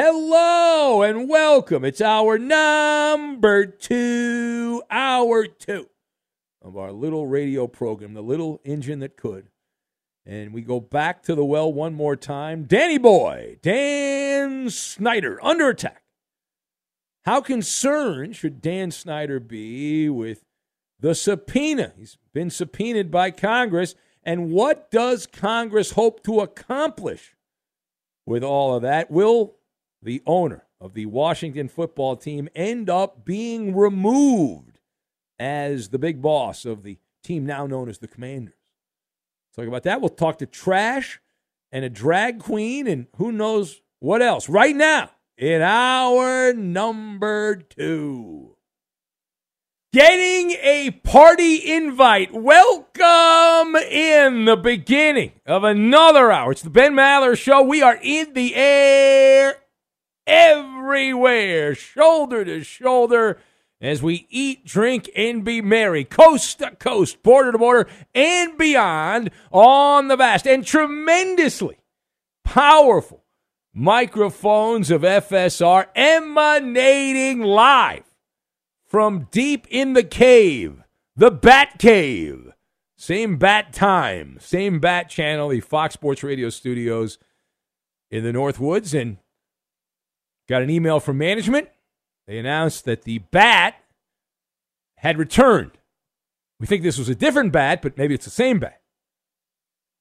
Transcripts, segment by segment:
Hello and welcome. It's our number two, hour two of our little radio program, the little engine that could. And we go back to the well one more time. Danny Boy, Dan Snyder, under attack. How concerned should Dan Snyder be with the subpoena? He's been subpoenaed by Congress. And what does Congress hope to accomplish with all of that? Will the owner of the Washington football team end up being removed as the big boss of the team now known as the Commanders. Talk about that. We'll talk to Trash and a drag queen and who knows what else right now in our number two. Getting a party invite. Welcome in the beginning of another hour. It's the Ben Maller Show. We are in the air everywhere, shoulder to shoulder, as we eat, drink, and be merry, coast to coast, border to border, and beyond on the vast and tremendously powerful microphones of FSR emanating live from deep in the cave, the Bat Cave. Same bat time, same bat channel, the Fox Sports Radio studios in the Northwoods. And got an email from management. They announced that the bat had returned. We think this was a different bat, but maybe it's the same bat.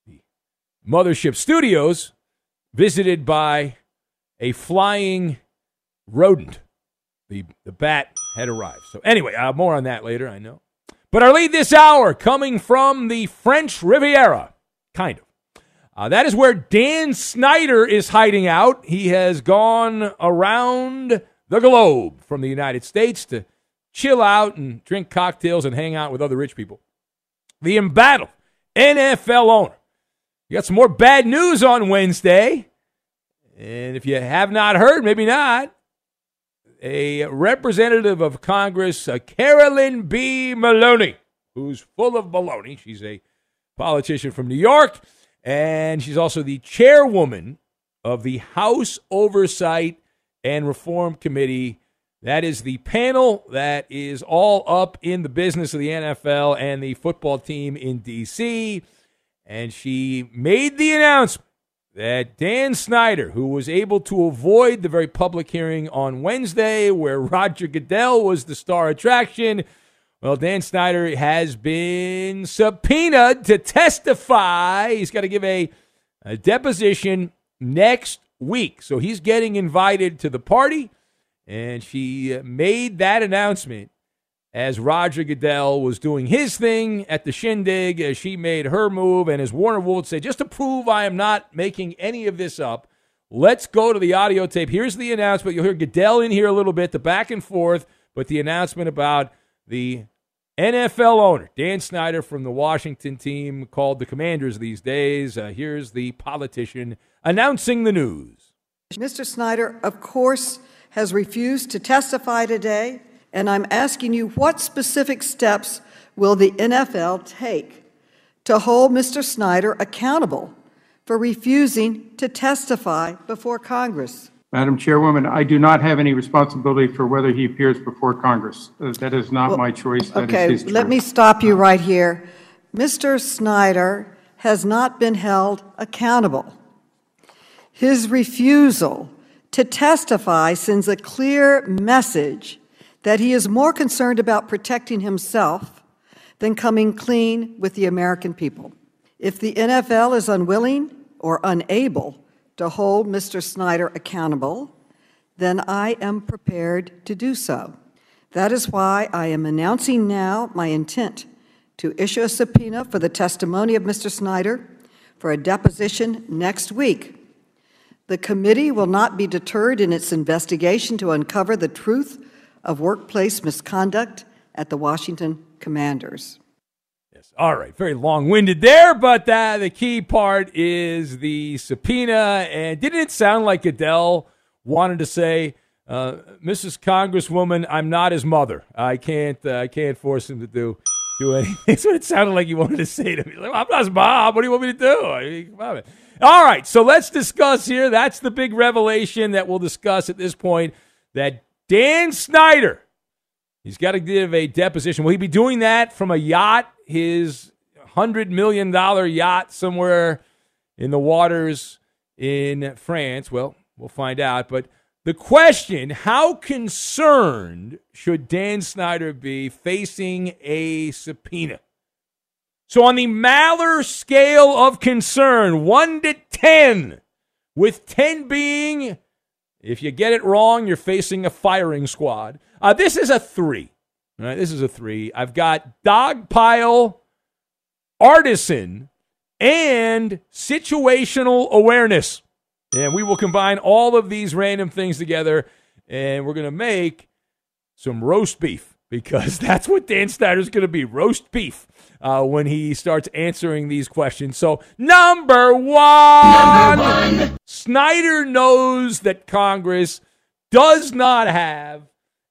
The Mothership Studios, visited by a flying rodent. The, the bat had arrived. So, anyway, uh, more on that later, I know. But our lead this hour coming from the French Riviera, kind of. Uh, that is where Dan Snyder is hiding out. He has gone around the globe from the United States to chill out and drink cocktails and hang out with other rich people. The embattled NFL owner. You got some more bad news on Wednesday. And if you have not heard, maybe not, a representative of Congress, uh, Carolyn B. Maloney, who's full of baloney. She's a politician from New York, and she's also the chairwoman of the House Oversight and Reform Committee. That is the panel that is all up in the business of the NFL and the football team in D.C. And she made the announcement that Dan Snyder, who was able to avoid the very public hearing on Wednesday where Roger Goodell was the star attraction, well, Dan Snyder has been subpoenaed to testify. He's got to give a, a deposition next week. So he's getting invited to the party. And she made that announcement as Roger Goodell was doing his thing at the shindig as she made her move. And as Warner Wolf said, just to prove I am not making any of this up, let's go to the audio tape. Here's the announcement. You'll hear Goodell in here a little bit, the back and forth, but the announcement about the NFL owner, Dan Snyder from the Washington team, called the Commanders these days. Uh, here's the politician announcing the news. Mr. Snyder, of course, has refused to testify today, and I'm asking you what specific steps will the NFL take to hold Mr. Snyder accountable for refusing to testify before Congress? Madam Chairwoman, I do not have any responsibility for whether he appears before Congress. Uh, That is not Well, my choice. That is Okay, his let me stop you right here. Mr. Snyder has not been held accountable. His refusal to testify sends a clear message that he is more concerned about protecting himself than coming clean with the American people. If the NFL is unwilling or unable to hold Mr. Snyder accountable, then I am prepared to do so. That is why I am announcing now my intent to issue a subpoena for the testimony of Mr. Snyder for a deposition next week. The committee will not be deterred in its investigation to uncover the truth of workplace misconduct at the Washington Commanders. All right. Very long winded there, but uh, the key part is the subpoena. And didn't it sound like Goodell wanted to say, uh, Mrs. Congresswoman, I'm not his mother. I can't. Uh, I can't force him to do do anything. What it sounded like he wanted to say to me. I'm not his mom. What do you want me to do? I mean, come on, man. All right. So let's discuss here. That's the big revelation that we'll discuss at this point. That Dan Snyder He's got to give a deposition. Will he be doing that from a yacht, his $100 million yacht somewhere in the waters in France? Well, we'll find out. But the question how concerned should Dan Snyder be facing a subpoena? So, on the Maller scale of concern, 1 to 10, with 10 being if you get it wrong, you're facing a firing squad. Uh, this is a three. All right, this is a three. I've got dogpile, artisan, and situational awareness. And we will combine all of these random things together, and we're going to make some roast beef because that's what Dan Snyder is going to be roast beef uh, when he starts answering these questions. So, number one, number one, Snyder knows that Congress does not have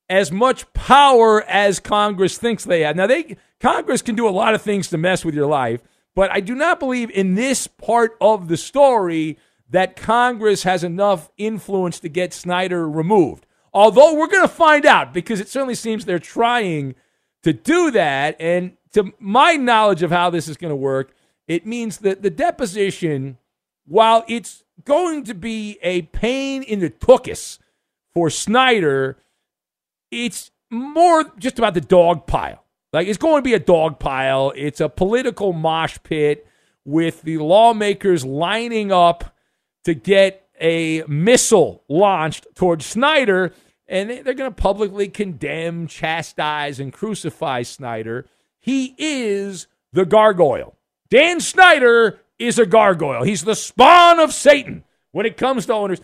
as much power as Congress thinks they have. Now, they Congress can do a lot of things to mess with your life, but I do not believe in this part of the story that Congress has enough influence to get Snyder removed. Although we're going to find out because it certainly seems they're trying to do that. And to my knowledge of how this is going to work, it means that the deposition, while it's going to be a pain in the tuchus for Snyder, it's more just about the dog pile. Like it's going to be a dog pile. It's a political mosh pit with the lawmakers lining up to get a missile launched towards Snyder, and they're going to publicly condemn, chastise, and crucify Snyder. He is the gargoyle. Dan Snyder is a gargoyle. He's the spawn of Satan when it comes to owners.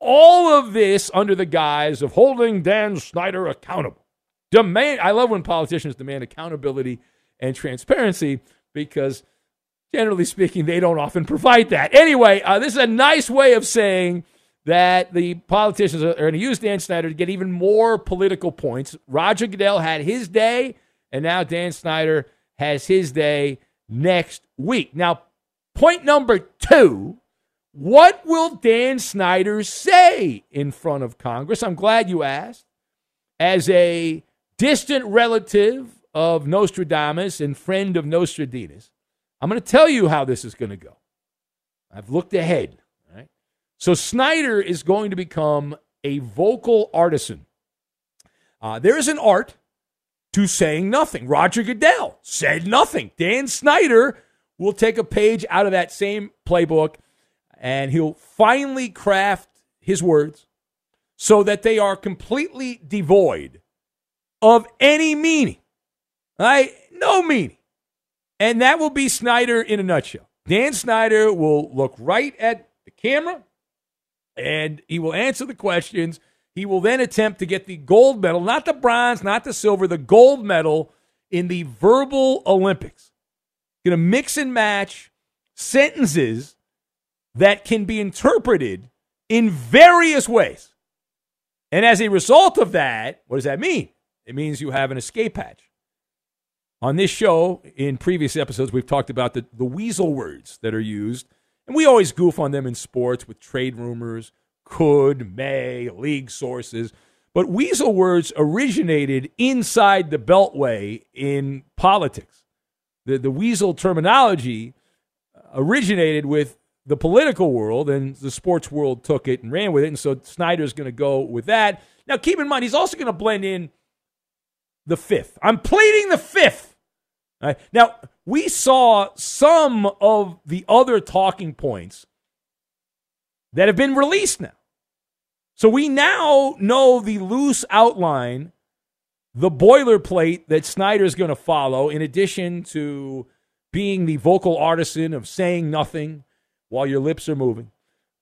All of this under the guise of holding Dan Snyder accountable. Demand I love when politicians demand accountability and transparency because generally speaking, they don't often provide that. Anyway, uh, this is a nice way of saying that the politicians are going to use Dan Snyder to get even more political points. Roger Goodell had his day, and now Dan Snyder has his day next week. Now, point number two what will Dan Snyder say in front of Congress? I'm glad you asked. As a distant relative of Nostradamus and friend of Nostradamus, I'm going to tell you how this is going to go. I've looked ahead. So Snyder is going to become a vocal artisan. Uh, there is an art to saying nothing. Roger Goodell said nothing. Dan Snyder will take a page out of that same playbook and he'll finally craft his words so that they are completely devoid of any meaning. Right? No meaning. And that will be Snyder in a nutshell. Dan Snyder will look right at the camera and he will answer the questions. He will then attempt to get the gold medal, not the bronze, not the silver, the gold medal in the verbal Olympics. Going to mix and match sentences that can be interpreted in various ways. And as a result of that, what does that mean? It means you have an escape hatch. On this show, in previous episodes, we've talked about the, the weasel words that are used, and we always goof on them in sports with trade rumors, could, may, league sources. But weasel words originated inside the Beltway in politics. The, the weasel terminology originated with the political world, and the sports world took it and ran with it. And so Snyder's going to go with that. Now, keep in mind, he's also going to blend in the fifth. I'm pleading the fifth. Now, we saw some of the other talking points that have been released now. So we now know the loose outline, the boilerplate that Snyder's going to follow, in addition to being the vocal artisan of saying nothing while your lips are moving.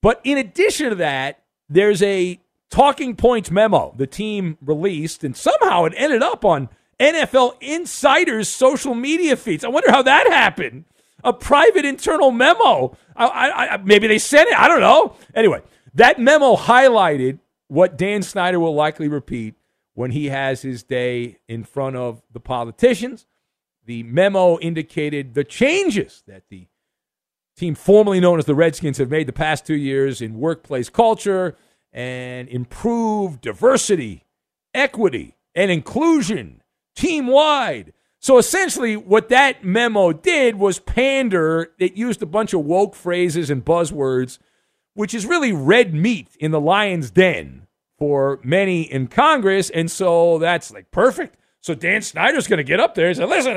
But in addition to that, there's a talking points memo the team released, and somehow it ended up on NFL insiders' social media feeds. I wonder how that happened. A private internal memo. I, I, I, maybe they sent it. I don't know. Anyway, that memo highlighted what Dan Snyder will likely repeat when he has his day in front of the politicians. The memo indicated the changes that the team formerly known as the Redskins have made the past two years in workplace culture and improved diversity, equity, and inclusion team wide. So essentially, what that memo did was pander. It used a bunch of woke phrases and buzzwords, which is really red meat in the lion's den for many in Congress. And so that's like perfect. So Dan Snyder's going to get up there and say, listen,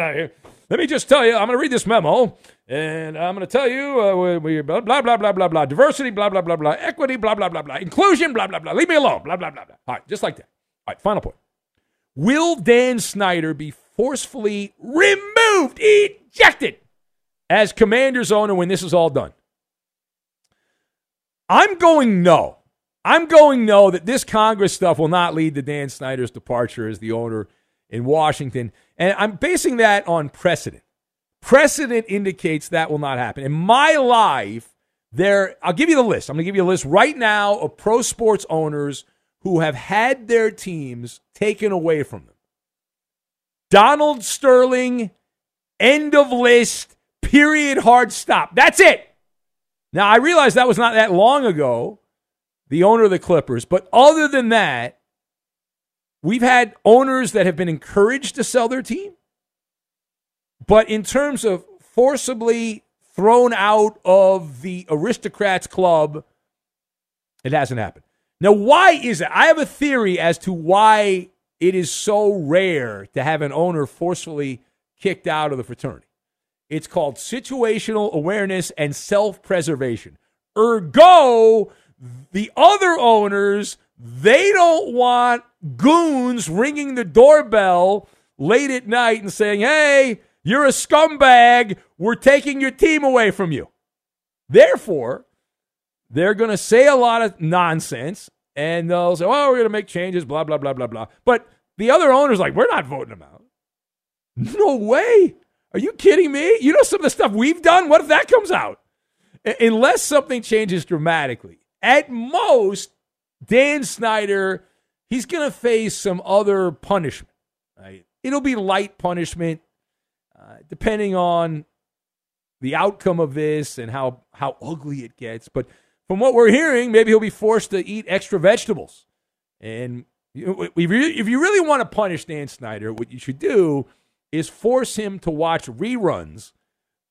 let me just tell you, I'm going to read this memo, and I'm going to tell you, uh, we, blah, blah, blah, blah, blah, blah, diversity, blah, blah, blah, blah, equity, blah, blah, blah, blah, inclusion, blah, blah, blah, leave me alone, blah, blah, blah, blah. All right, just like that. All right, final point. Will Dan Snyder be forcefully removed, ejected as commander's owner when this is all done? I'm going no. I'm going no that this Congress stuff will not lead to Dan Snyder's departure as the owner in Washington. And I'm basing that on precedent. Precedent indicates that will not happen. In my life, there I'll give you the list. I'm going to give you a list right now of pro sports owners who have had their teams taken away from them. Donald Sterling, end of list, period, hard stop. That's it. Now, I realize that was not that long ago, the owner of the Clippers, but other than that, we've had owners that have been encouraged to sell their team. But in terms of forcibly thrown out of the aristocrats club, it hasn't happened. Now, why is it? I have a theory as to why it is so rare to have an owner forcefully kicked out of the fraternity. It's called situational awareness and self preservation. Ergo, the other owners, they don't want goons ringing the doorbell late at night and saying, hey, you're a scumbag. We're taking your team away from you. Therefore, they're going to say a lot of nonsense and they'll say, oh, we're going to make changes, blah, blah, blah, blah, blah. But the other owner's like, we're not voting them out. No way. Are you kidding me? You know some of the stuff we've done? What if that comes out? Unless something changes dramatically. At most, Dan Snyder, he's going to face some other punishment. Right? It'll be light punishment, depending on the outcome of this and how, how ugly it gets. But from what we're hearing, maybe he'll be forced to eat extra vegetables. And if you really want to punish Dan Snyder, what you should do is force him to watch reruns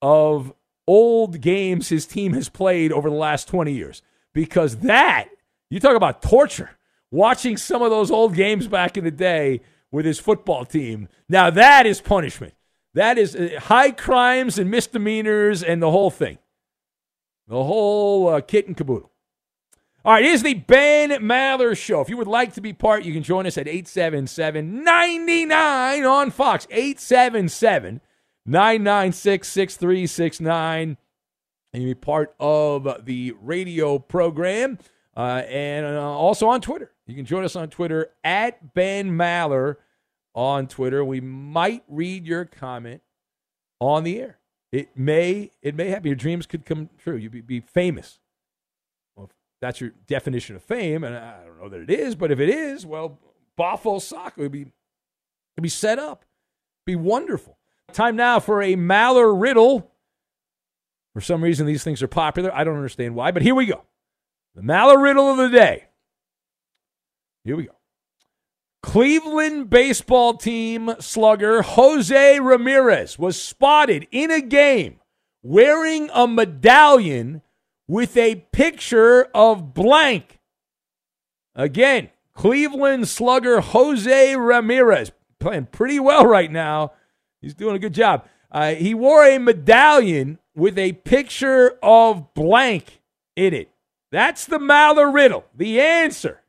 of old games his team has played over the last 20 years. because that, you talk about torture, watching some of those old games back in the day with his football team. Now, that is punishment. That is uh, high crimes and misdemeanors and the whole thing. The whole uh, kit and caboodle. All right, here's the Ben Maller Show. If you would like to be part, you can join us at 877 99 on Fox. 877 996 6369. And you be part of the radio program. Uh, and uh, also on Twitter. You can join us on Twitter at Ben Maller on Twitter. We might read your comment on the air. It may it may happen. Your dreams could come true. You'd be, be famous. Well, if that's your definition of fame, and I don't know that it is, but if it is, well, Boffo soccer would be it'd be set up. It'd be wonderful. Time now for a Maller riddle. For some reason, these things are popular. I don't understand why, but here we go. The Maller riddle of the day. Here we go. Cleveland baseball team slugger Jose Ramirez was spotted in a game wearing a medallion with a picture of blank. Again, Cleveland slugger Jose Ramirez playing pretty well right now. He's doing a good job. Uh, he wore a medallion with a picture of blank in it. That's the Maller riddle. The answer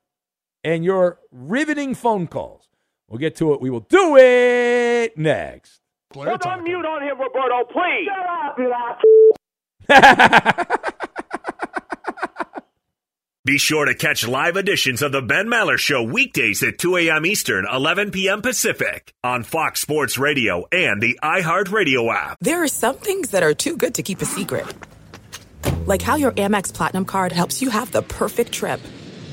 and your riveting phone calls. We'll get to it. We will do it next. Put on mute on him, Roberto, please. Shut up, Be sure to catch live editions of the Ben Maller Show weekdays at 2 a.m. Eastern, 11 p.m. Pacific on Fox Sports Radio and the iHeartRadio app. There are some things that are too good to keep a secret. Like how your Amex Platinum card helps you have the perfect trip.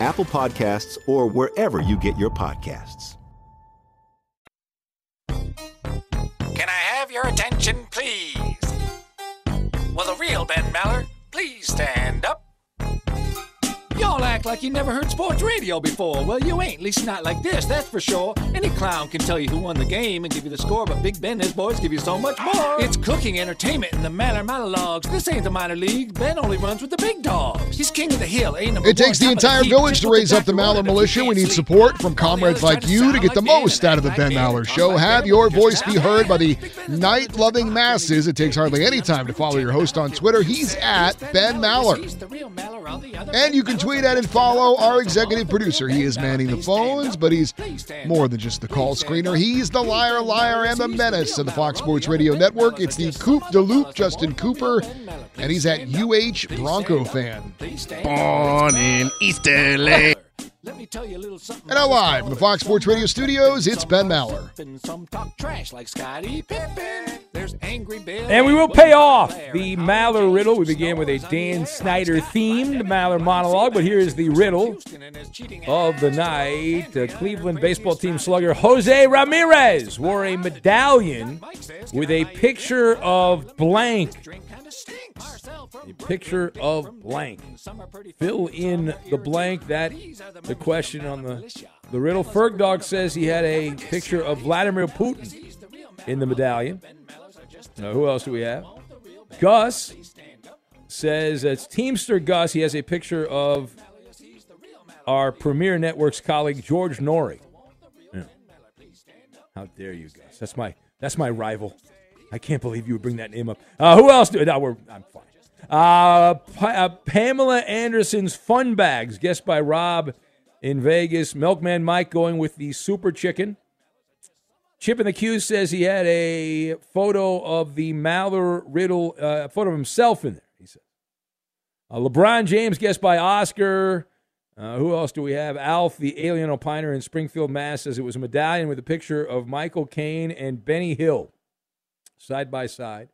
Apple Podcasts, or wherever you get your podcasts. Can I have your attention, please? Will the real Ben Maller please stand up? Like you never heard sports radio before. Well, you ain't, at least not like this, that's for sure. Any clown can tell you who won the game and give you the score, but Big Ben and his boys give you so much more. It's cooking entertainment in the Maller monologues. This ain't the minor league. Ben only runs with the big dogs. He's king of the hill, ain't number It takes the one, top of entire village to raise up the. Maller Militia. We need support from comrades like you to get the most out of the Ben Maller Show. Have your voice be heard by the night loving masses. It takes hardly any time to follow your host on Twitter. He's at Ben Maller. And you can tweet at and follow our executive producer. He is manning the phones, but he's more than just the call screener. He's the liar, liar, and the menace of the Fox Sports Radio Network. It's the Coop de Loop, Justin Cooper, and he's at UH Bronco fan. Born in East LA. And now live from the Fox Sports Radio studios, it's Ben Maller. Some talk trash like Scottie Pippen. There's Angry Bill. And we will pay off the Maller riddle. We began with a Dan Snyder themed Maller monologue, but here is the riddle of the night. The Cleveland baseball team slugger Jose Ramirez wore a medallion with a picture of blank. A picture of blank. Fill in the blank. That the question on the the riddle. Ferg Dog says he had a picture of Vladimir Putin in the medallion. Now, who else do we have? Gus says it's Teamster Gus. He has a picture of our Premiere Networks colleague George Noory. Yeah. How dare you, Gus? That's my that's my rival. I can't believe you would bring that name up. Uh, who else? Do, no, we're I'm fine. Uh, Pa- uh, Pamela Anderson's Fun Bags, guessed by Rob in Vegas. Milkman Mike going with the Super Chicken. Chip in the Q says he had a photo of the Maller Riddle, uh, a photo of himself in there. He said. Uh, LeBron James, guessed by Oscar. Uh, who else do we have? Alf, the alien opiner in Springfield, Mass, says it was a medallion with a picture of Michael Caine and Benny Hill side by side.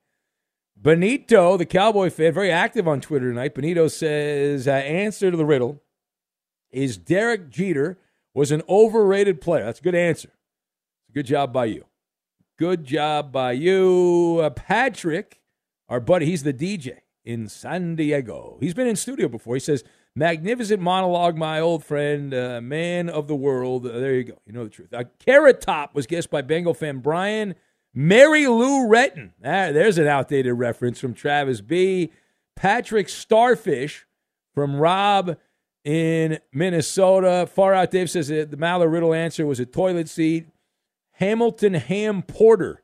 Benito, the Cowboy fan, very active on Twitter tonight. Benito says, uh, answer to the riddle is Derek Jeter was an overrated player. That's a good answer. Good job by you. Good job by you. Uh, Patrick, our buddy, he's the DJ in San Diego. He's been in studio before. He says, magnificent monologue, my old friend, uh, man of the world. Uh, there you go. You know the truth. Uh, Carrot Top was guessed by Bengal fan Brian. Mary Lou Retton. Ah, there's an outdated reference from Travis B. Patrick Starfish from Rob in Minnesota. Far Out Dave says the Maller Riddle answer was a toilet seat. Hamilton Ham Porter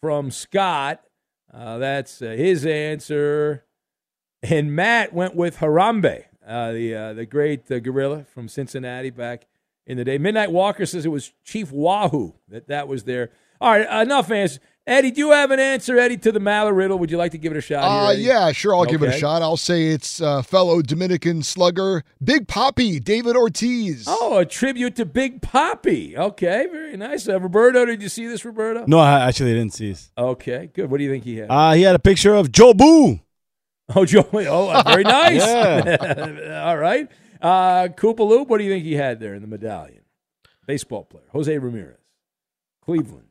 from Scott. Uh, that's uh, his answer. And Matt went with Harambe, uh, the uh, the great uh, gorilla from Cincinnati back in the day. Midnight Walker says it was Chief Wahoo that that was there. All right, enough answers. Eddie, do you have an answer, Eddie, to the Maller riddle? Would you like to give it a shot? Uh, here, Eddie? yeah, sure. I'll give it a shot. I'll say it's uh, fellow Dominican slugger, Big Poppy, David Ortiz. Oh, a tribute to Big Poppy. Okay, very nice. Uh, Roberto, did you see this, Roberto? No, I actually didn't see this. Okay, good. What do you think he had? Uh, he had a picture of Joe Boo. Oh, Joe. Oh, uh, very nice. Yeah. All right. Uh, Koopa Loop, what do you think he had there in the medallion? Baseball player. Jose Ramirez. Cleveland.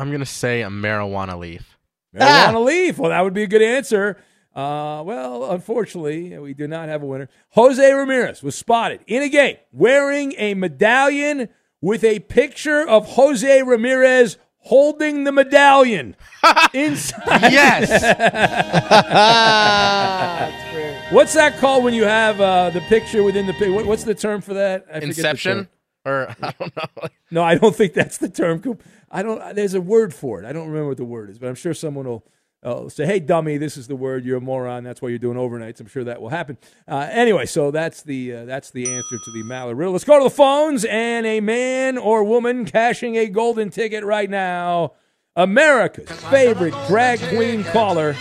I'm going to say a marijuana leaf. Marijuana leaf. Well, that would be a good answer. Uh, well, unfortunately, we do not have a winner. Jose Ramirez was spotted in a game wearing a medallion with a picture of Jose Ramirez holding the medallion inside. Yes. What's that called when you have uh, the picture within the picture? What's the term for that? I Inception? Or I don't know. No, I don't think that's the term. I don't. There's a word for it. I don't remember what the word is, but I'm sure someone will uh, say, "Hey, dummy, this is the word. You're a moron. That's why you're doing overnights." I'm sure that will happen. Uh, anyway, so that's the uh, that's the answer to the Maller riddle. Let's go to the phones and a man or woman cashing a golden ticket right now. America's favorite drag queen caller,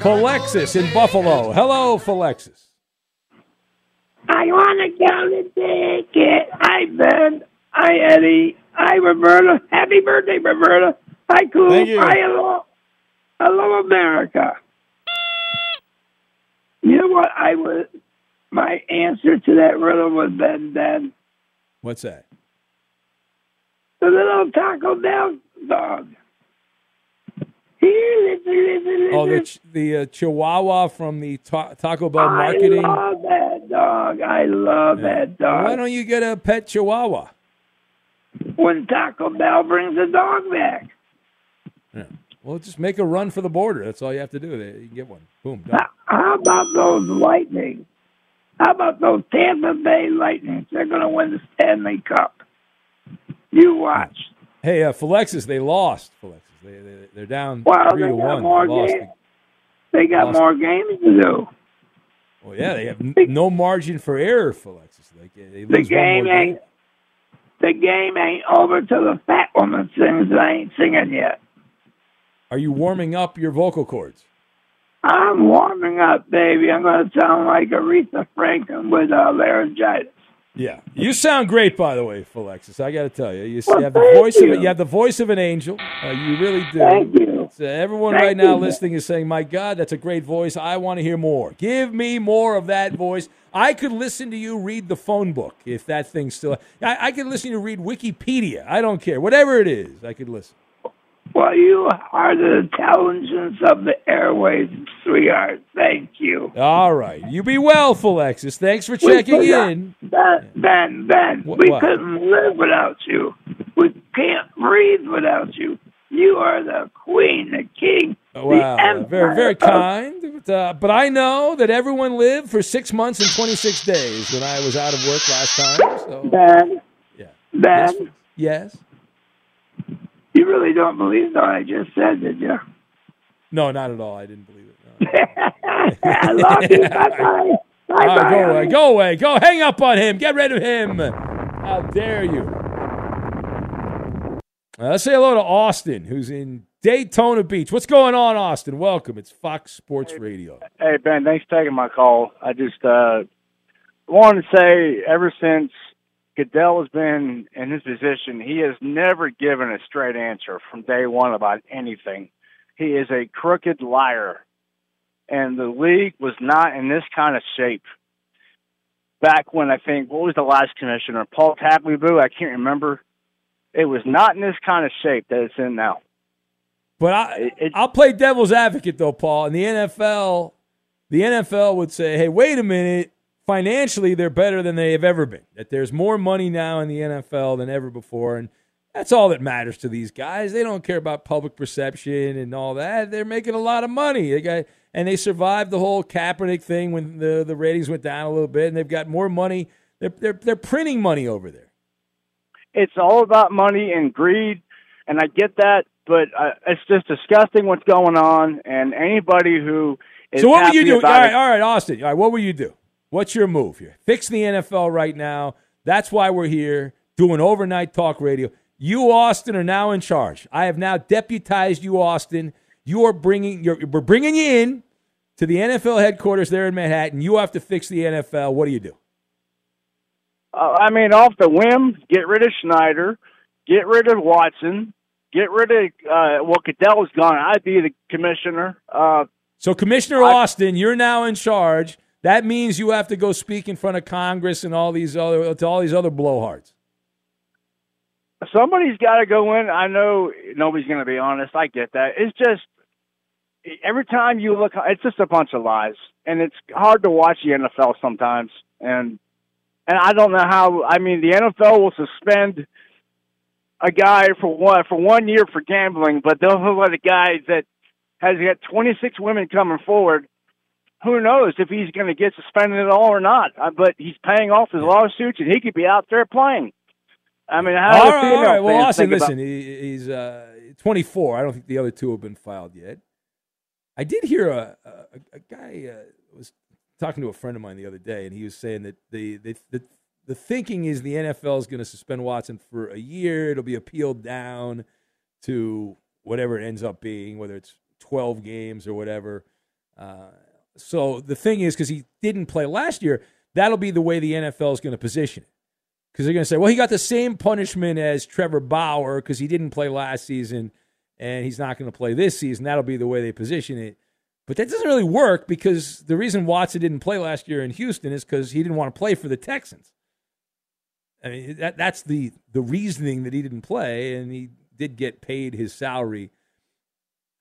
Falexis in Buffalo. Hello, Falexis. I want to go to ticket. Hi, Ben. Hi, Eddie. Hi, Roberta. Happy birthday, Roberta. Hi, Cool. Thank you. Hi, hello. Hello, America. You know what I was, my answer to that riddle was Ben then? What's that? The little Taco Bell dog. Here, listen, listen, listen. Oh, the ch- the uh, Chihuahua from the ta- Taco Bell marketing. I love that dog. I love that dog. Why don't you get a pet Chihuahua? When Taco Bell brings the dog back. Yeah. Well, just make a run for the border. That's all you have to do. You can get one. Boom. Done. How about those Lightning? How about those Tampa Bay Lightning? They're going to win the Stanley Cup. You watch. Hey, uh, Philexis, they lost. Philexis, they, they they're down Well, three they to got one. more They lost games. They got lost- more games to do. Well, yeah, they have no margin for error, Philexis. They, they lose one game more ain't. The game ain't over till the fat woman sings. I ain't singing yet. Are you warming up your vocal cords? I'm warming up, baby. I'm going to sound like Aretha Franklin with uh, laryngitis. Yeah, you sound great, by the way, Philexis. I got to tell you, you, Well, have the voice of you. it. You have the voice of an angel. Uh, you really do. Thank you. Uh, everyone Thank right now you. listening is saying, "My God, that's a great voice. I want to hear more. Give me more of that voice." I could listen to you read the phone book if that thing's still. I, I could listen to you read Wikipedia. I don't care, whatever it is. I could listen. Well, you are the intelligence of the airways, sweetheart. Thank you. All right, you be well, Alexis. Thanks for checking We in. Ben, Ben, Ben, What- we what? couldn't live without you. We can't breathe without you. You are the queen, the king, Wow, the emperor. very, very kind. But, uh, but I know that everyone lived for six months and 26 days when I was out of work last time. So, Ben, yeah. Ben, Yes? you really don't believe what I just said, did you? No, not at all. I didn't believe it. I love you. Bye-bye. All right, go away. Go away. Go hang up on him. Get rid of him. How dare you? Uh, let's say hello to Austin, who's in Daytona Beach. What's going on, Austin? Welcome. It's Fox Sports Radio. Hey Ben, thanks for taking my call. I just uh wanted to say ever since Goodell has been in his position, he has never given a straight answer from day one about anything. He is a crooked liar. And the league was not in this kind of shape. Back when I think what was the last commissioner? Paul Tagliabue, I can't remember. It was not in this kind of shape that it's in now. But I, I'll play devil's advocate though, Paul. In the NFL, the NFL would say, "Hey, wait a minute. Financially, they're better than they have ever been. That there's more money now in the NFL than ever before, and that's all that matters to these guys. They don't care about public perception and all that. They're making a lot of money. They got and they survived the whole Kaepernick thing when the the ratings went down a little bit, and they've got more money. They're they're, they're printing money over there. It's all about money and greed, and I get that, but uh, it's just disgusting what's going on. And anybody who is So what would you do? All right, it- all right, Austin. All right, what will you do? What's your move here? Fix the NFL right now. That's why we're here doing overnight talk radio. You, Austin, are now in charge. I have now deputized you, Austin. You are bringing. You're, we're bringing you in to the NFL headquarters there in Manhattan. You have to fix the NFL. What do you do? Uh, I mean, off the whim, get rid of Schneider, get rid of Watson, get rid of uh, well, Cadell has gone. I'd be the commissioner. Uh, So, Commissioner Austin, you're now in charge. That means you have to go speak in front of Congress and all these other to all these other blowhards. somebody's got to go in. I know nobody's going to be honest. I get that. It's just every time you look, it's just a bunch of lies, and it's hard to watch the NFL sometimes. And and I don't know how. I mean, the NFL will suspend a guy for one for one year for gambling, but they'll let a guy that has got 26 women coming forward. Who knows if he's going to get suspended at all or not? Uh, But he's paying off his lawsuits, and he could be out there playing. I mean, how all right, all right. Well, Austin, think about- listen, he, he's uh, 24. I don't think the other two have been filed yet. I did hear a, a, a guy uh, was talking to a friend of mine the other day, and he was saying that the the the, the thinking is the NFL is going to suspend Watson for a year. It'll be appealed down to whatever it ends up being, whether it's 12 games or whatever. Uh, so the thing is, because he didn't play last year, that'll be the way the NFL is going to position it because they're going to say, well, he got the same punishment as Trevor Bauer because he didn't play last season and he's not going to play this season. That'll be the way they position it. But that doesn't really work because the reason Watson didn't play last year in Houston is because he didn't want to play for the Texans. I mean, that, that's the, the reasoning that he didn't play, and he did get paid his salary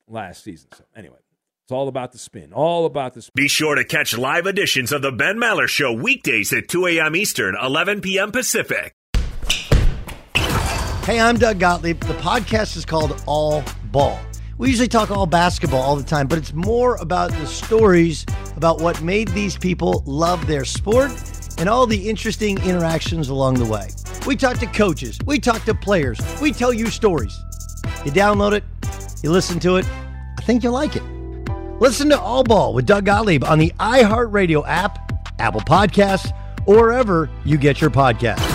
last season. So anyway, it's all about the spin. All about the spin. Be sure to catch live editions of the Ben Maller Show weekdays at 2 a.m. Eastern, 11 p.m. Pacific. Hey, I'm Doug Gottlieb. The podcast is called All Ball. We usually talk all basketball all the time, but it's more about the stories about what made these people love their sport and all the interesting interactions along the way. We talk to coaches, we talk to players, we tell you stories. You download it, you listen to it, I think you'll like it. Listen to All Ball with Doug Gottlieb on the iHeartRadio app, Apple Podcasts, or wherever you get your podcasts.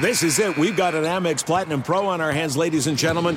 This is it. We've got an Amex Platinum Pro on our hands, ladies and gentlemen.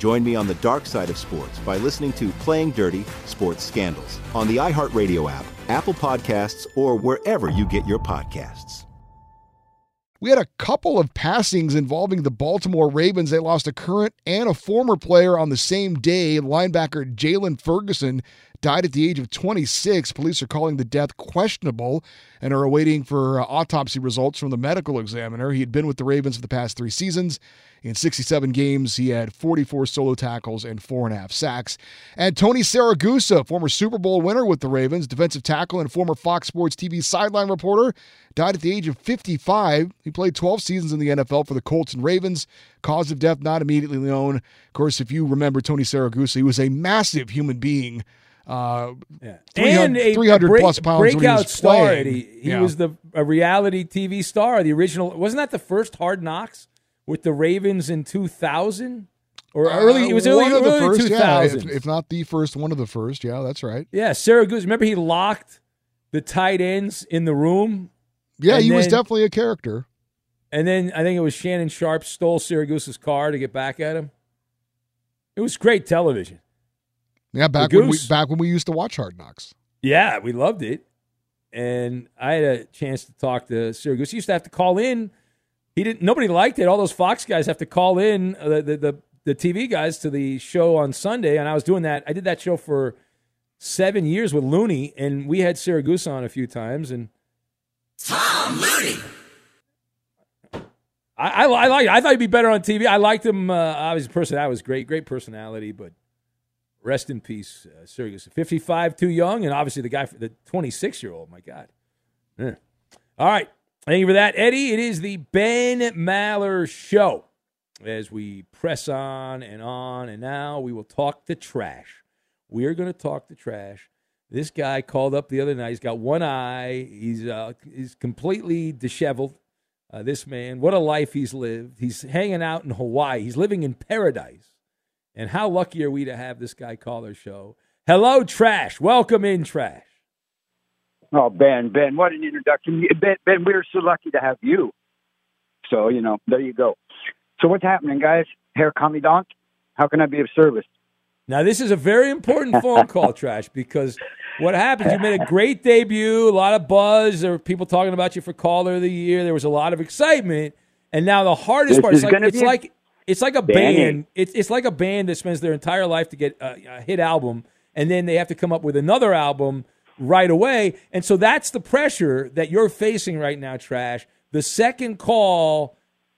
Join me on the dark side of sports by listening to Playing Dirty Sports Scandals on the iHeartRadio app, Apple Podcasts, or wherever you get your podcasts. We had a couple of passings involving the Baltimore Ravens. They lost a current and a former player on the same day. Linebacker Jaylon Ferguson died at the age of 26. Police are calling the death questionable and are awaiting for uh, autopsy results from the medical examiner. He had been with the Ravens for the past three seasons. In 67 games, he had 44 solo tackles and four and a half sacks. And Tony Siragusa, former Super Bowl winner with the Ravens, defensive tackle and former Fox Sports TV sideline reporter, died at the age of 55. He played 12 seasons in the NFL for the Colts and Ravens. Cause of death not immediately known. Of course, if you remember Tony Siragusa, he was a massive human being. Uh, Yeah. 300, and a 300 break- plus pounds breakout was star. He, he Yeah. was the a reality TV star. The original wasn't that the first Hard Knocks with the Ravens in two thousand or early? It was Uh, early, one of the early first, two yeah, if, if not the first, one of the first. Yeah, that's right. Yeah, Siragusa. Remember he locked the tight ends in the room. Yeah, he was definitely a character. And then I think it was Shannon Sharpe stole Siragusa's car to get back at him. It was great television. Yeah, back when we back when we used to watch Hard Knocks. Yeah, we loved it. and I had a chance to talk to Siragusa. He used to have to call in. He didn't. Nobody liked it. All those Fox guys have to call in uh, the, the the the TV guys to the show on Sunday, and I was doing that. I did that show for seven years with Looney, and we had Siragusa on a few times, and Tom Looney. I, I, I like. I thought he'd be better on TV. I liked him. Uh, obviously, person that was great, great personality. But rest in peace, uh, Siragusa. Fifty-five, too young, and obviously the guy, the twenty-six-year-old. My God. Yeah. All right. Thank you for that, Eddie. It is the Ben Maller Show. As we press on and on, and now we will talk the trash. We are going to talk the trash. This guy called up the other night. He's got one eye. He's uh, he's completely disheveled. Uh, this man, what a life he's lived. He's hanging out in Hawaii. He's living in paradise. And how lucky are we to have this guy call our show? Hello, Trash. Welcome in, Trash. Oh, Ben, Ben, what an introduction. Ben, ben, we're so lucky to have you. So, you know, there you go. So, what's happening, guys? Hair Commandant? How can I be of service? Now, this is a very important phone call, Trash, because what happens? You made a great debut, a lot of buzz. There were people talking about you for Caller of the Year. There was a lot of excitement, and now the hardest This part is is like it's be like it's like a band. It's it's like a band that spends their entire life to get a, a hit album, and then they have to come up with another album right away. And so that's the pressure that you're facing right now, Trash. The second call,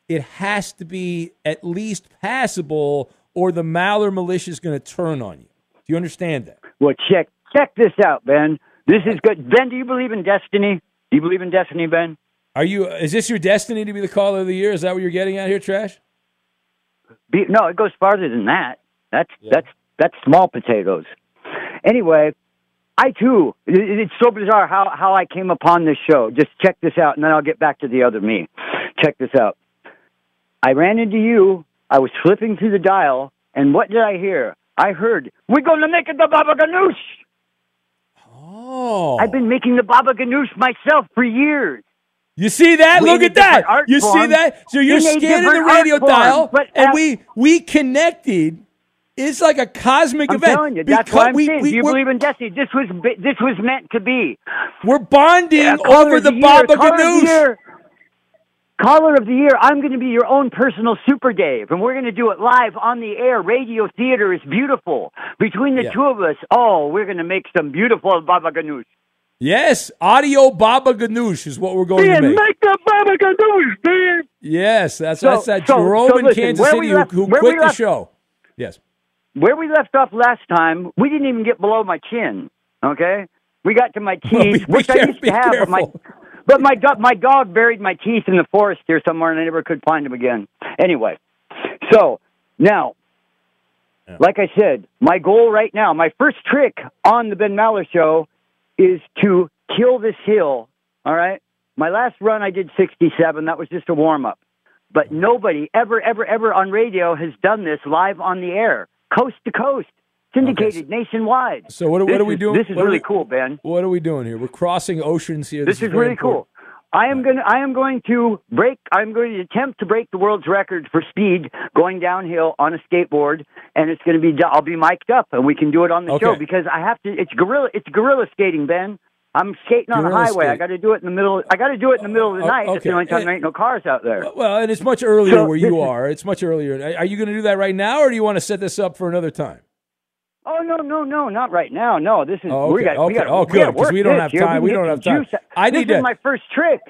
it has to be at least passable, or the Maller militia is going to turn on you. Do you understand that? Well, check check this out, Ben. This is good. Ben, do you believe in destiny? Do you believe in destiny, Ben? Are you? Is this your destiny to be the caller of the year? Is that what you're getting at here, Trash? Be, no, it goes farther than that. That's that's that's small potatoes. Anyway, I too. It, it's so bizarre how how I came upon this show. Just check this out, and then I'll get back to the other me. Check this out. I ran into you. I was flipping through the dial, and what did I hear? I heard we're going to make it the Baba Ganoush. Oh, I've been making the Baba Ganoush myself for years. You see that? We Look at that. You see that? So you're scanning the radio dial, and we we connected. It's like a cosmic I'm event. telling you, that's what I'm we- saying. we- Do you believe in destiny? This was this was meant to be. We're bonding Yeah, over the year, Baba the Ganoush. Caller of the year, I'm going to be your own personal Super Dave, and we're going to do it live on the air. Radio theater is beautiful. Between the Yeah. two of us, oh, we're going to make some beautiful Baba Ganoush. Yes, audio Baba Ganoush is what we're going to make. make the Baba Ganoush, man. Yes, that's So- that's that so- Jerome so in listen, Kansas City we who, left- who quit we the show. Yes. Where we left off last time, we didn't even get below my chin. Okay, we got to my Well, teeth, be- be which I used to have. But my, but my do- my dog buried my teeth in the forest here somewhere, and I never could find them again. Anyway, so now, like I said, my goal right now, my first trick on the Ben Maller show, is to kill this hill. All right, my last run I did 67. That was just a warm up. But nobody ever, ever, ever on radio has done this live on the air, coast to coast, syndicated nationwide. So what, are- what are we is- doing? This is what really we- cool, Ben. What are we doing here? We're crossing oceans here. This, is, very really cool. I am going. to I am going to break. I'm going to attempt to break the world's record for speed going downhill on a skateboard, and it's going to be. I'll be mic'd up, and we can do it on the show because I have to. It's gorilla. It's gorilla skating, Ben. I'm skating on the highway. I got to do it in the middle. I got to do it in the middle of the Oh, night. It's okay. the only time And- there ain't no cars out there. Well, and it's much earlier So where you are. It's much earlier. Are you going to do that right now, or do you want to set this up for another time? Oh no, no, no, not right now. No, this is Oh, we okay, got we okay. got Oh, good, gotta 'cause we don't this have time. We don't have time. I this need is to- my first trick.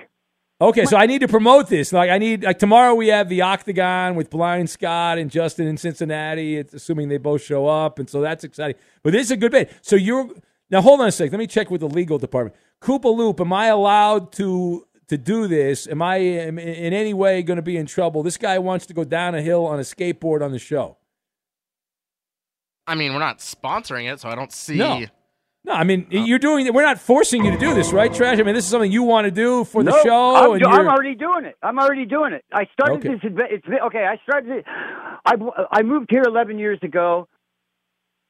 Okay, so I need to promote this. Like I need like tomorrow we have the Octagon with Blind Scott and Justin in Cincinnati. It's assuming they both show up, and so that's exciting. But this is a good bit. So you're now hold on a sec. Let me check with the legal department. Koobaloo, am I allowed to to do this? Am I am in any way going to be in trouble? This guy wants to go down a hill on a skateboard on the show. I mean, we're not sponsoring it, so I don't see. No. No, I mean you're doing it. We're not forcing you to do this, right, Trash? I mean, this is something you want to do for the show. I'm, and do- I'm you're- already doing it. I'm already doing it. I started Okay. this. adve- okay. I started it. I I moved here 11 years ago.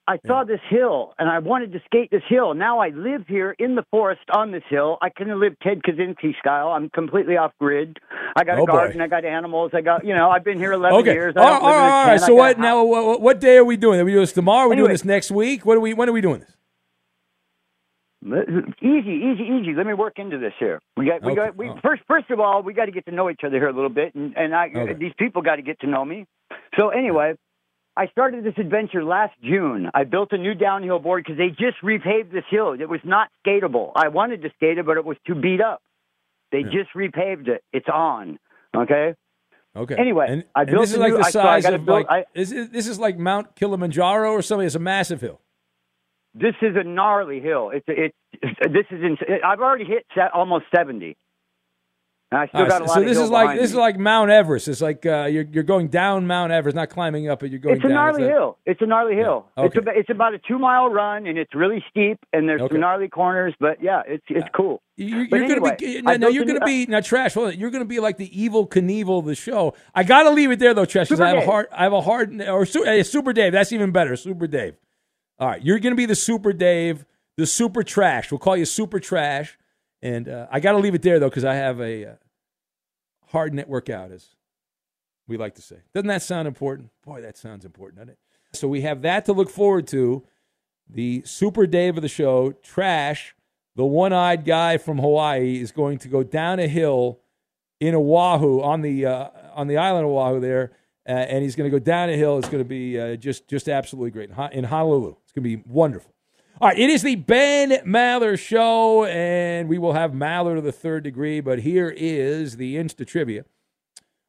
I saw this hill and I wanted to skate this hill. Now I live here in the forest on this hill. I of live Ted Kaczynski style. I'm completely off grid. I got Oh, a boy. garden. I got animals. I got you know. I've been here 11 okay. years. I All don't right, live in a all right. So what now? What, what day are we doing? Are we doing this tomorrow? Are we doing this next week? What are we? When are we doing this? Easy, easy, easy. Let me work into this here. We got, we Okay. got, we Oh. first, first of all, we got to get to know each other here a little bit, and and I, Okay. these people got to get to know me. So anyway, I started this adventure last June. I built a new downhill board because they just repaved this hill. It was not skatable. I wanted to skate it, but it was too beat up. They just repaved it. It's on. Okay. Okay. Anyway, and, I and built this is like new- the I- I size of build- like I- is it, this is like Mount Kilimanjaro or something. It's a massive hill. This is a gnarly hill. It's it's, this is in, I've already hit almost seventy. I still right, got so a lot so this is like this me. is like Mount Everest. It's like uh, you're you're going down Mount Everest, not climbing up it. You're going It's a down. gnarly It's a- hill. It's a gnarly hill. It's Okay. about, it's about a two mile run, and it's really steep, and there's Okay. some gnarly corners. But yeah, it's it's cool. You're, But you're anyway, gonna be I no, no, you're gonna new- be now trash. Hold on. You're gonna be like the Evel Knievel of the show. I gotta leave it there though, Trash, because I have a hard I have a hard or hey, Super Dave. That's even better. Super Dave. All right, you're gonna be the Super Dave, the Super Trash. We'll call you Super Trash, and uh, I gotta leave it there though because I have a uh, hard network out, as we like to say. Doesn't that sound important? Boy, that sounds important, doesn't it? So we have that to look forward to. The Super Dave of the show, Trash, the one-eyed guy from Hawaii, is going to go down a hill in Oahu on the uh, on the island of Oahu there, uh, and he's going to go down a hill. It's going to be uh, just just absolutely great in Honolulu. It's going to be wonderful. All right, it is the Ben Maller Show, and we will have Maller to the third degree. But here is the Insta trivia.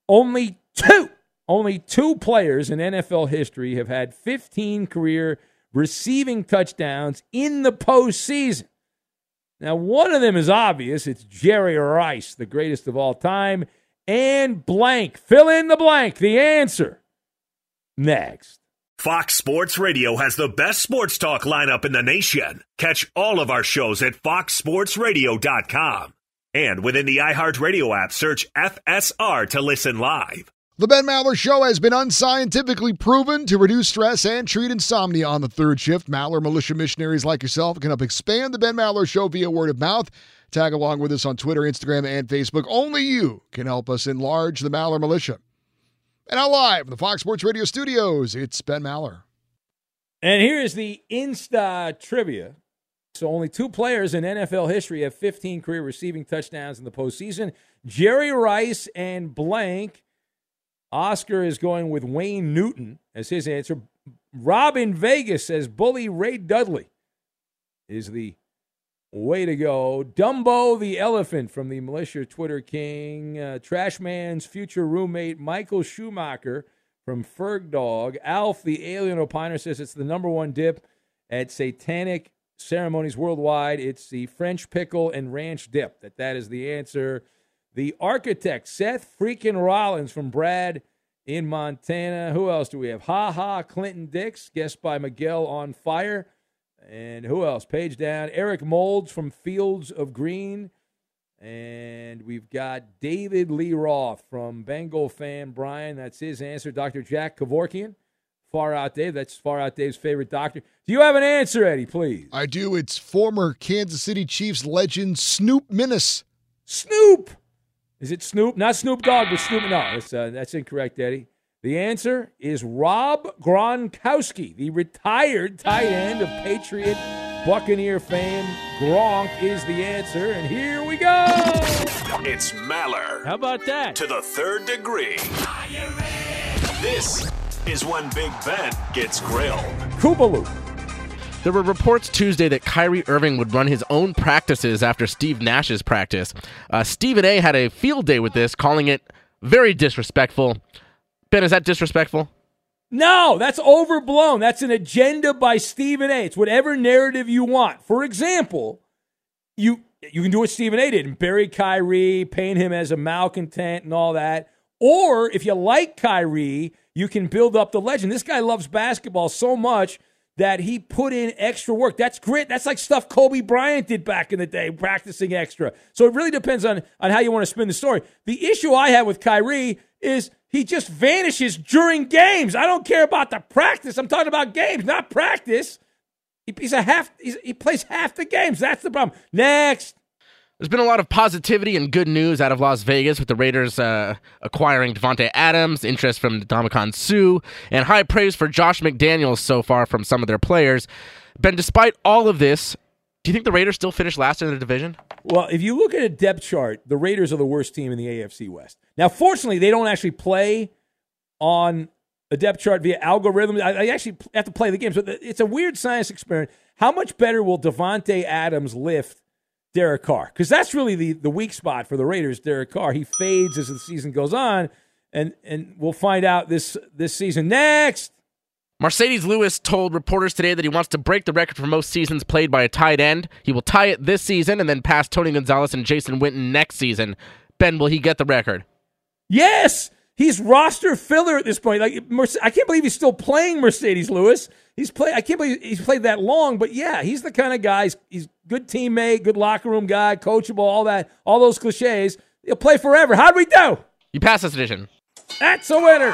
Only two, only two players in NFL history have had 15 career receiving touchdowns in the postseason. Now, one of them is obvious. It's Jerry Rice, the greatest of all time, and blank. Fill in the blank. The answer next. Fox Sports Radio has the best sports talk lineup in the nation. Catch all of our shows at foxsportsradio.com. And within the iHeartRadio app, search FSR to listen live. The Ben Maller Show has been unscientifically proven to reduce stress and treat insomnia on the third shift. Maller militia missionaries like yourself can help expand the Ben Maller Show via word of mouth. Tag along with us on Twitter, Instagram, and Facebook. Only you can help us enlarge the Maller militia. And now live from the Fox Sports Radio studios, it's Ben Maller. And here is the Insta trivia. So only two players in NFL history have 15 career receiving touchdowns in the postseason. Jerry Rice and blank. Oscar is going with Wayne Newton as his answer. Robin Vegas says Bully Ray Dudley is the way to go. Dumbo the elephant from the militia Twitter king. Uh, Trashman's future roommate Michael Schumacher from Ferg Dog. Alf the alien opiner says it's the number one dip at satanic ceremonies worldwide. It's the French pickle and ranch dip. That that is the answer. The architect Seth freaking Rollins from Brad in Montana. Who else do we have? Ha ha Clinton Dix, guest by Miguel on fire. And who else? Page down. Eric Moulds from Fields of Green. And we've got David Lee Roth from Bengal fan Brian. That's his answer. Dr. Jack Kevorkian. Far Out Dave. That's Far Out Dave's favorite doctor. Do you have an answer, Eddie, please? I do. It's former Kansas City Chiefs legend Snoop Minnis. Snoop. Is it Snoop? Not Snoop Dogg, but Snoop. No, it's, uh, that's incorrect, Eddie. The answer is Rob Gronkowski, the retired tight end of Patriot Buccaneer fame. Gronk is the answer, and here we go. It's Maller. How about that? To the third degree. This is when Big Ben gets grilled. Koobaloo. There were reports Tuesday that Kyrie Irving would run his own practices after Steve Nash's practice. Uh, Stephen A. had a field day with this, calling it very disrespectful. Ben, is that disrespectful? No, that's overblown. That's an agenda by Stephen A. It's whatever narrative you want. For example, you you can do what Stephen A. did and bury Kyrie, paint him as a malcontent and all that. Or if you like Kyrie, you can build up the legend. This guy loves basketball so much that he put in extra work. That's grit. That's like stuff Kobe Bryant did back in the day, practicing extra. So it really depends on, on how you want to spin the story. The issue I have with Kyrie is he just vanishes during games. I don't care about the practice. I'm talking about games, not practice. He, he's a half. He's, he plays half the games. That's the problem. Next. There's been a lot of positivity and good news out of Las Vegas with the Raiders uh, acquiring Davante Adams, interest from Domicon Sue, and high praise for Josh McDaniels so far from some of their players. Ben, despite all of this, Do you think the Raiders still finish last in the division? Well, if you look at a depth chart, the Raiders are the worst team in the AFC West. Now, fortunately, they don't actually play on a depth chart via algorithm. I, I actually have to play the game, so it's a weird science experiment. How much better will Davante Adams lift Derek Carr? Because that's really the, the weak spot for the Raiders. Derek Carr he fades as the season goes on, and and we'll find out this this season. Next, Marcedes Lewis told reporters today that he wants to break the record for most seasons played by a tight end. He will tie it this season and then pass Tony Gonzalez and Jason Witten next season. Ben, will he get the record? Yes, he's roster filler at this point. Like I can't believe he's still playing Marcedes Lewis. He's play. I can't believe he's played that long. But yeah, he's the kind of guy. He's, he's good teammate, good locker room guy, coachable, all that, all those cliches. He'll play forever. How'd we do? You pass this edition. That's a winner.